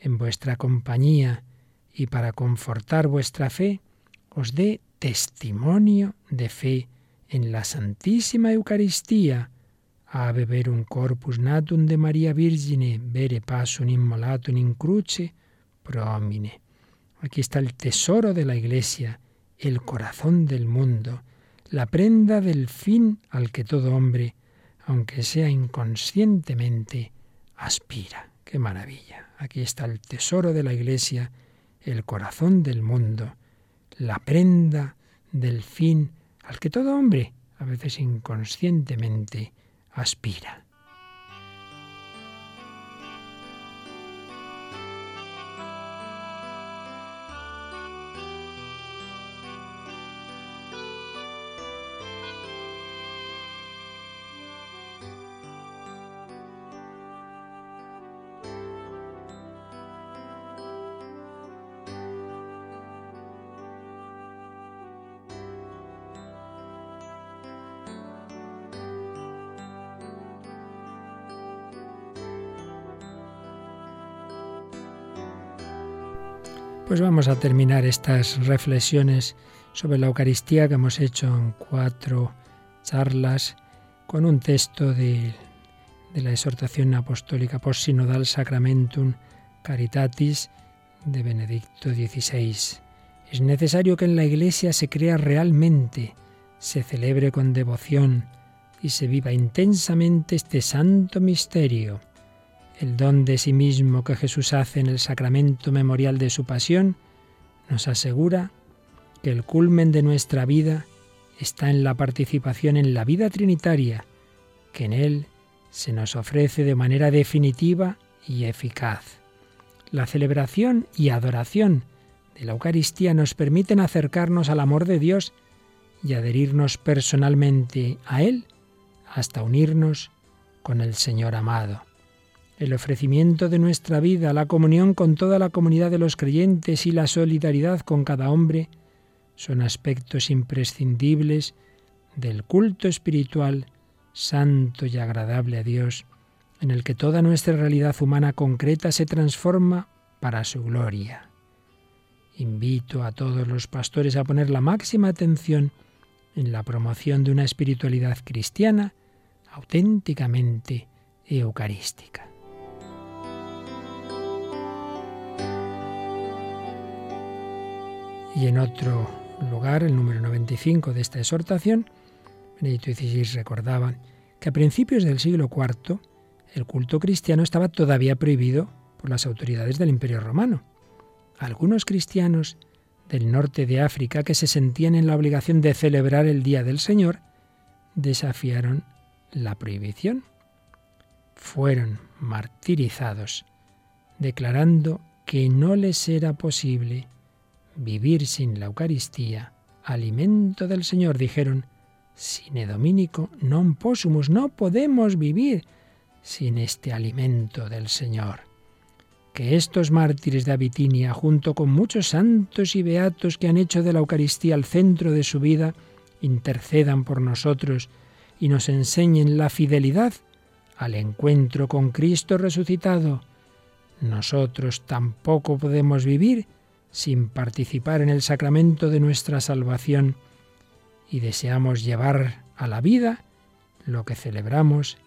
en vuestra compañía y para confortar vuestra fe, os dé testimonio de fe en la Santísima Eucaristía, a beber un corpus natum de María Virgine, bere pasum immolatum in cruce, promine. Aquí está el tesoro de la Iglesia, el corazón del mundo, la prenda del fin al que todo hombre, aunque sea inconscientemente, aspira. ¡Qué maravilla! Aquí está el tesoro de la Iglesia, el corazón del mundo, la prenda del fin al que todo hombre, a veces inconscientemente, aspira. Pues vamos a terminar estas reflexiones sobre la Eucaristía que hemos hecho en cuatro charlas con un texto de, la exhortación apostólica post sinodal Sacramentum Caritatis de Benedicto XVI. Es necesario que en la Iglesia se crea realmente, se celebre con devoción y se viva intensamente este santo misterio el don de sí mismo que Jesús hace en el sacramento memorial de su pasión, nos asegura que el culmen de nuestra vida está en la participación en la vida trinitaria, que en Él se nos ofrece de manera definitiva y eficaz. La celebración y adoración de la Eucaristía nos permiten acercarnos al amor de Dios y adherirnos personalmente a Él hasta unirnos con el Señor amado el ofrecimiento de nuestra vida, la comunión con toda la comunidad de los creyentes y la solidaridad con cada hombre son aspectos imprescindibles del culto espiritual santo y agradable a Dios, en el que toda nuestra realidad humana concreta se transforma para su gloria. Invito a todos los pastores a poner la máxima atención en la promoción de una espiritualidad cristiana auténticamente eucarística. Y en otro lugar, el número 95 de esta exhortación, Benedicto XVI recordaba que a principios del siglo IV el culto cristiano estaba todavía prohibido por las autoridades del Imperio Romano. Algunos cristianos del norte de África que se sentían en la obligación de celebrar el Día del Señor desafiaron la prohibición. Fueron martirizados, declarando que no les era posible vivir sin la Eucaristía, alimento del Señor, dijeron, sine dominico non possumus, no podemos vivir sin este alimento del Señor. Que estos mártires de Abitinia, junto con muchos santos y beatos que han hecho de la Eucaristía el centro de su vida, intercedan por nosotros y nos enseñen la fidelidad al encuentro con Cristo resucitado. Nosotros tampoco podemos vivir sin participar en el sacramento de nuestra salvación y deseamos llevar a la vida lo que celebramos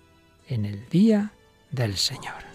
en el día del Señor.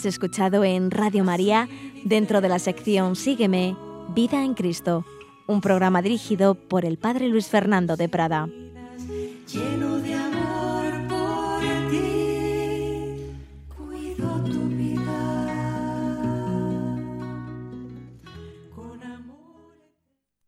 Has escuchado en Radio María, dentro de la sección Sígueme, Vida en Cristo, un programa dirigido por el Padre Luis Fernando de Prada.